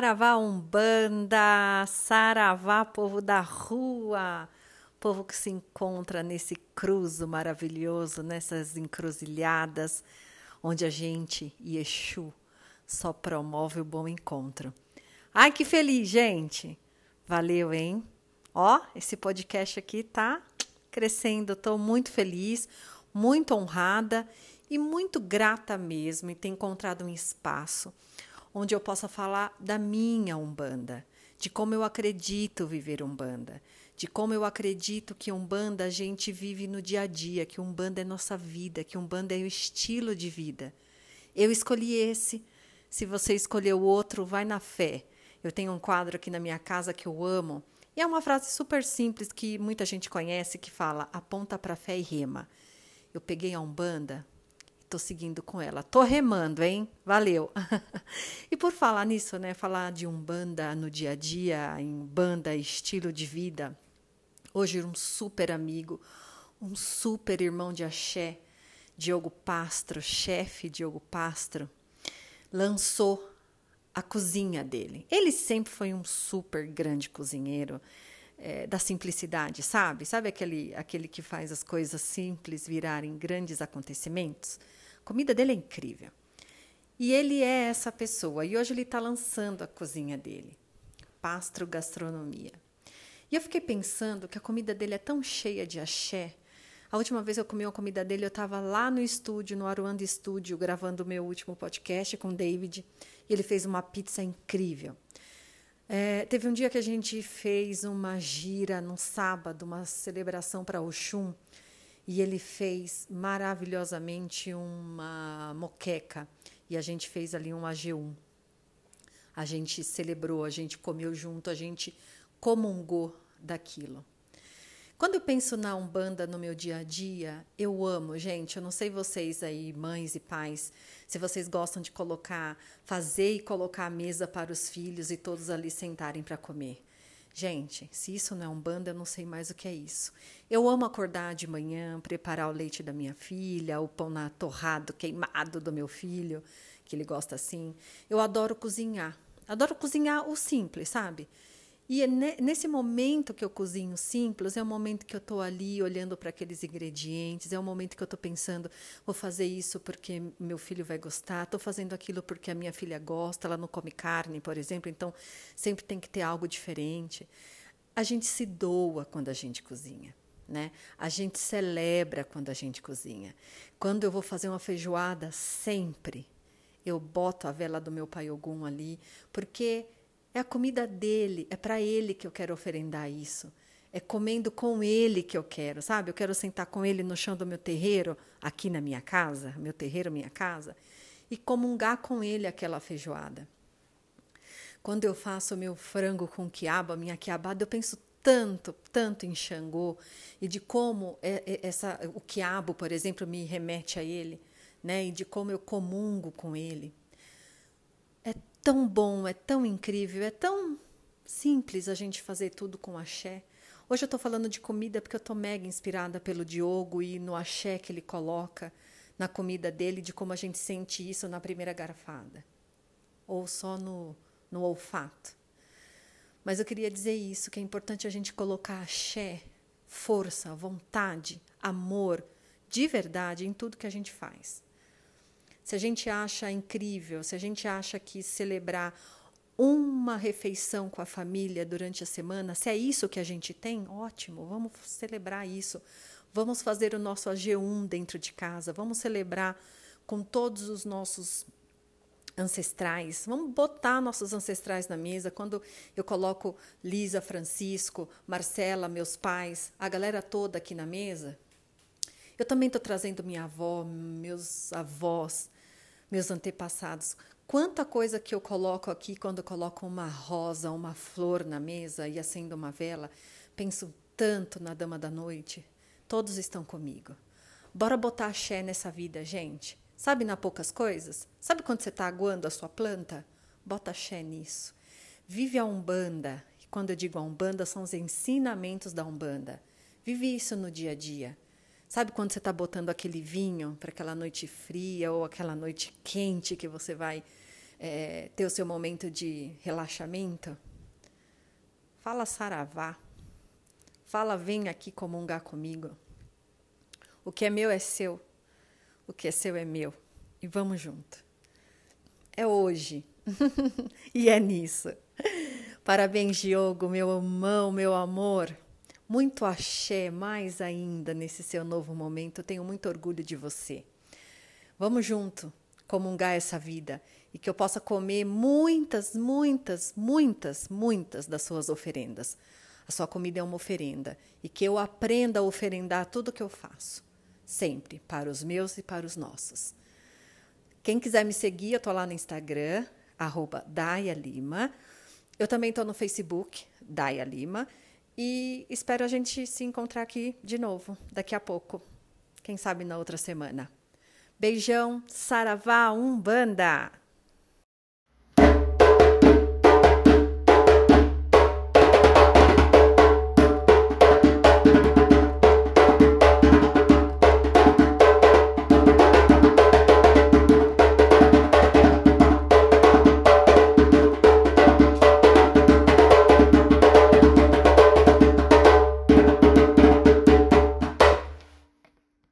Saravá Umbanda, Saravá povo da rua, povo que se encontra nesse cruzo maravilhoso, nessas encruzilhadas, onde a gente e Exu só promove o bom encontro. Ai, que feliz, gente! Valeu, hein? Ó, esse podcast aqui tá crescendo, estou muito feliz, muito honrada e muito grata mesmo em ter encontrado um espaço onde eu possa falar da minha Umbanda, de como eu acredito viver Umbanda, de como eu acredito que Umbanda a gente vive no dia a dia, que Umbanda é nossa vida, que Umbanda é o estilo de vida. Eu escolhi esse. Se você escolheu outro, vai na fé. Eu tenho um quadro aqui na minha casa que eu amo. E é uma frase super simples que muita gente conhece que fala: aponta para fé e rema. Eu peguei a Umbanda tô seguindo com ela. Tô remando, hein? Valeu. e por falar nisso, né? Falar de umbanda no dia a dia, em banda, estilo de vida. Hoje um super amigo, um super irmão de axé, Diogo Pastro, chefe Diogo Pastro, lançou a cozinha dele. Ele sempre foi um super grande cozinheiro. É, da simplicidade, sabe? Sabe aquele, aquele que faz as coisas simples virarem grandes acontecimentos? Comida dele é incrível. E ele é essa pessoa. E hoje ele está lançando a cozinha dele, Pastro Gastronomia. E eu fiquei pensando que a comida dele é tão cheia de axé. A última vez eu comi a comida dele, eu estava lá no estúdio, no Aruanda Estúdio, gravando o meu último podcast com o David. E ele fez uma pizza incrível. É, teve um dia que a gente fez uma gira no sábado, uma celebração para Oxum e ele fez maravilhosamente uma moqueca e a gente fez ali um AG1. A gente celebrou, a gente comeu junto, a gente comungou daquilo. Quando eu penso na Umbanda no meu dia a dia, eu amo, gente. Eu não sei vocês aí, mães e pais, se vocês gostam de colocar, fazer e colocar a mesa para os filhos e todos ali sentarem para comer. Gente, se isso não é um banda, eu não sei mais o que é isso. Eu amo acordar de manhã, preparar o leite da minha filha, o pão na torrado queimado do meu filho, que ele gosta assim. Eu adoro cozinhar. Adoro cozinhar o simples, sabe? E é nesse momento que eu cozinho simples, é o momento que eu estou ali olhando para aqueles ingredientes, é o momento que eu estou pensando, vou fazer isso porque meu filho vai gostar, estou fazendo aquilo porque a minha filha gosta, ela não come carne, por exemplo, então sempre tem que ter algo diferente. A gente se doa quando a gente cozinha. Né? A gente celebra quando a gente cozinha. Quando eu vou fazer uma feijoada, sempre eu boto a vela do meu pai Ogum ali, porque é a comida dele, é para ele que eu quero oferendar isso. É comendo com ele que eu quero, sabe? Eu quero sentar com ele no chão do meu terreiro, aqui na minha casa, meu terreiro, minha casa, e comungar com ele aquela feijoada. Quando eu faço meu frango com quiabo, a minha quiabada, eu penso tanto, tanto em Xangô e de como é, é, essa, o quiabo, por exemplo, me remete a ele, né? E de como eu comungo com ele tão bom, é tão incrível, é tão simples a gente fazer tudo com axé. Hoje eu estou falando de comida porque eu estou mega inspirada pelo Diogo e no axé que ele coloca na comida dele, de como a gente sente isso na primeira garfada, ou só no, no olfato. Mas eu queria dizer isso, que é importante a gente colocar axé, força, vontade, amor, de verdade em tudo que a gente faz se a gente acha incrível, se a gente acha que celebrar uma refeição com a família durante a semana, se é isso que a gente tem, ótimo, vamos celebrar isso. Vamos fazer o nosso AG1 dentro de casa, vamos celebrar com todos os nossos ancestrais. Vamos botar nossos ancestrais na mesa. Quando eu coloco Lisa, Francisco, Marcela, meus pais, a galera toda aqui na mesa, eu também estou trazendo minha avó, meus avós, meus antepassados. Quanta coisa que eu coloco aqui quando eu coloco uma rosa, uma flor na mesa e acendo uma vela. Penso tanto na dama da noite. Todos estão comigo. Bora botar axé nessa vida, gente. Sabe na poucas coisas? Sabe quando você está aguando a sua planta? Bota axé nisso. Vive a Umbanda. E quando eu digo a Umbanda, são os ensinamentos da Umbanda. Vive isso no dia a dia. Sabe quando você está botando aquele vinho para aquela noite fria ou aquela noite quente que você vai é, ter o seu momento de relaxamento, fala saravá. Fala, vem aqui comungar comigo. O que é meu é seu. O que é seu é meu. E vamos junto. É hoje. e é nisso. Parabéns, Diogo, meu amão, meu amor. Muito axé, mais ainda nesse seu novo momento. Eu tenho muito orgulho de você. Vamos junto comungar essa vida e que eu possa comer muitas, muitas, muitas, muitas das suas oferendas. A sua comida é uma oferenda e que eu aprenda a oferendar tudo que eu faço, sempre para os meus e para os nossos. Quem quiser me seguir, eu estou lá no Instagram, arroba Daia Lima. Eu também estou no Facebook, Daia Lima. E espero a gente se encontrar aqui de novo daqui a pouco. Quem sabe na outra semana. Beijão, saravá, umbanda!